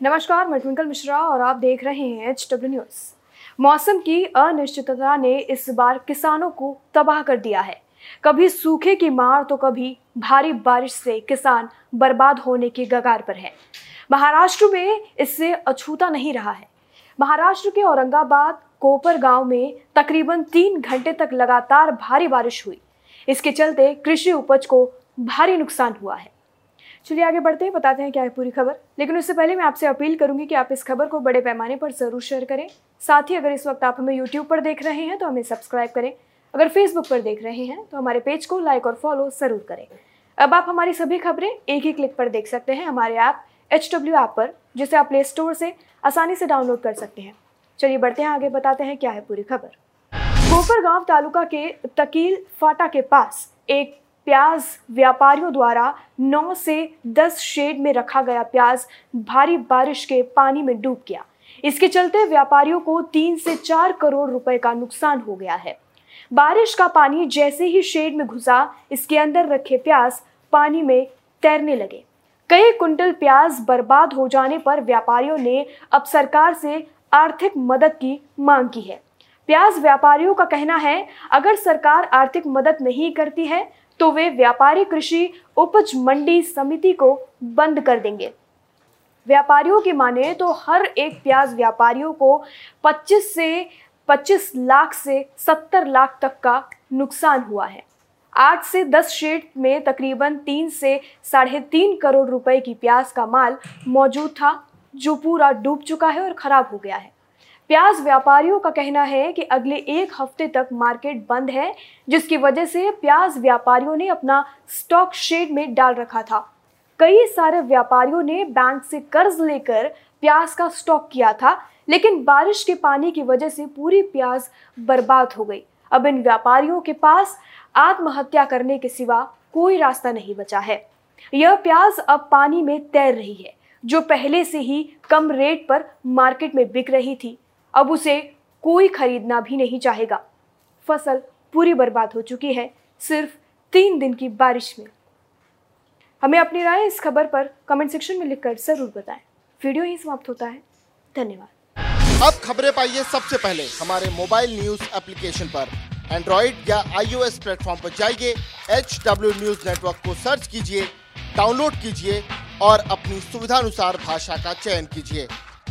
नमस्कार, मैं ट्विंकल मिश्रा और आप देख रहे हैं एच डब्ल्यू न्यूज़ मौसम की अनिश्चितता ने इस बार किसानों को तबाह कर दिया है। कभी सूखे की मार तो कभी भारी बारिश से किसान बर्बाद होने के गगार पर है। महाराष्ट्र में इससे अछूता नहीं रहा है। महाराष्ट्र के औरंगाबाद, कोपर गाँव में तकरीबन तीन घंटे तक लगातार भारी बारिश हुई। इसके चलते कृषि उपज को भारी नुकसान हुआ है। चलिए आगे बढ़ते हैं, बताते हैं क्या है पूरी खबर। लेकिन उससे पहले मैं आपसे अपील करूँगी कि आप इस खबर को बड़े पैमाने पर ज़रूर शेयर करें। साथ ही अगर इस वक्त आप हमें यूट्यूब पर देख रहे हैं तो हमें सब्सक्राइब करें। अगर फेसबुक पर देख रहे हैं तो हमारे पेज को लाइक और फॉलो ज़रूर करें। अब आप हमारी सभी खबरें एक ही क्लिक पर देख सकते हैं, हमारे ऐप एच डब्ल्यू ऐप पर, जिसे आप प्ले स्टोर से आसानी से डाउनलोड कर सकते हैं। चलिए बढ़ते हैं, आगे बताते हैं क्या है पूरी खबर। कोपरगांव तालुका के तकील फाटा के पास एक प्याज व्यापारियों द्वारा 9 से 10 शेड में रखा गया प्याज भारी बारिश के पानी में डूब गया। इसके चलते व्यापारियों को तीन से चार करोड़ रुपए का नुकसान हो गया है। बारिश का पानी जैसे ही शेड में घुसा, इसके अंदर रखे प्याज पानी में तैरने लगे। कई कुंटल प्याज बर्बाद हो जाने पर व्यापारियों ने अब सरकार से आर्थिक मदद की मांग की है। प्याज व्यापारियों का कहना है, अगर सरकार आर्थिक मदद नहीं करती है तो वे व्यापारी कृषि उपज मंडी समिति को बंद कर देंगे। व्यापारियों की माने तो हर एक प्याज व्यापारियों को 25 से 25 लाख से 70 लाख तक का नुकसान हुआ है। आठ से दस शेड में तकरीबन तीन से साढ़े तीन करोड़ रुपए की प्याज का माल मौजूद था, जो पूरा डूब चुका है और खराब हो गया है। प्याज व्यापारियों का कहना है कि अगले एक हफ़्ते तक मार्केट बंद है, जिसकी वजह से प्याज व्यापारियों ने अपना स्टॉक शेड में डाल रखा था। कई सारे व्यापारियों ने बैंक से कर्ज लेकर प्याज का स्टॉक किया था, लेकिन बारिश के पानी की वजह से पूरी प्याज बर्बाद हो गई। अब इन व्यापारियों के पास आत्महत्या करने के सिवा कोई रास्ता नहीं बचा है। यह प्याज अब पानी में तैर रही है, जो पहले से ही कम रेट पर मार्केट में बिक रही थी। अब उसे कोई खरीदना भी नहीं चाहेगा। फ़सल पूरी बर्बाद हो चुकी है, सिर्फ़ तीन दिन की बारिश में। हमें अपनी राय इस खबर पर कमेंट सेक्शन में लिखकर ज़रूर बताएँ। वीडियो ही समाप्त होता है। धन्यवाद। अब खबरें पाइए सबसे पहले। हमारे मोबाइल न्यूज़ एप्लीकेशन पर। एंड्रॉइड या आईओएस प्लेटफॉर्म पर जाइए एच डब्ल्यू न्यूज़ नेटवर्क को सर्च कीजिए डाउनलोड कीजिए और अपनी सुविधानुसार भाषा का चयन कीजिए।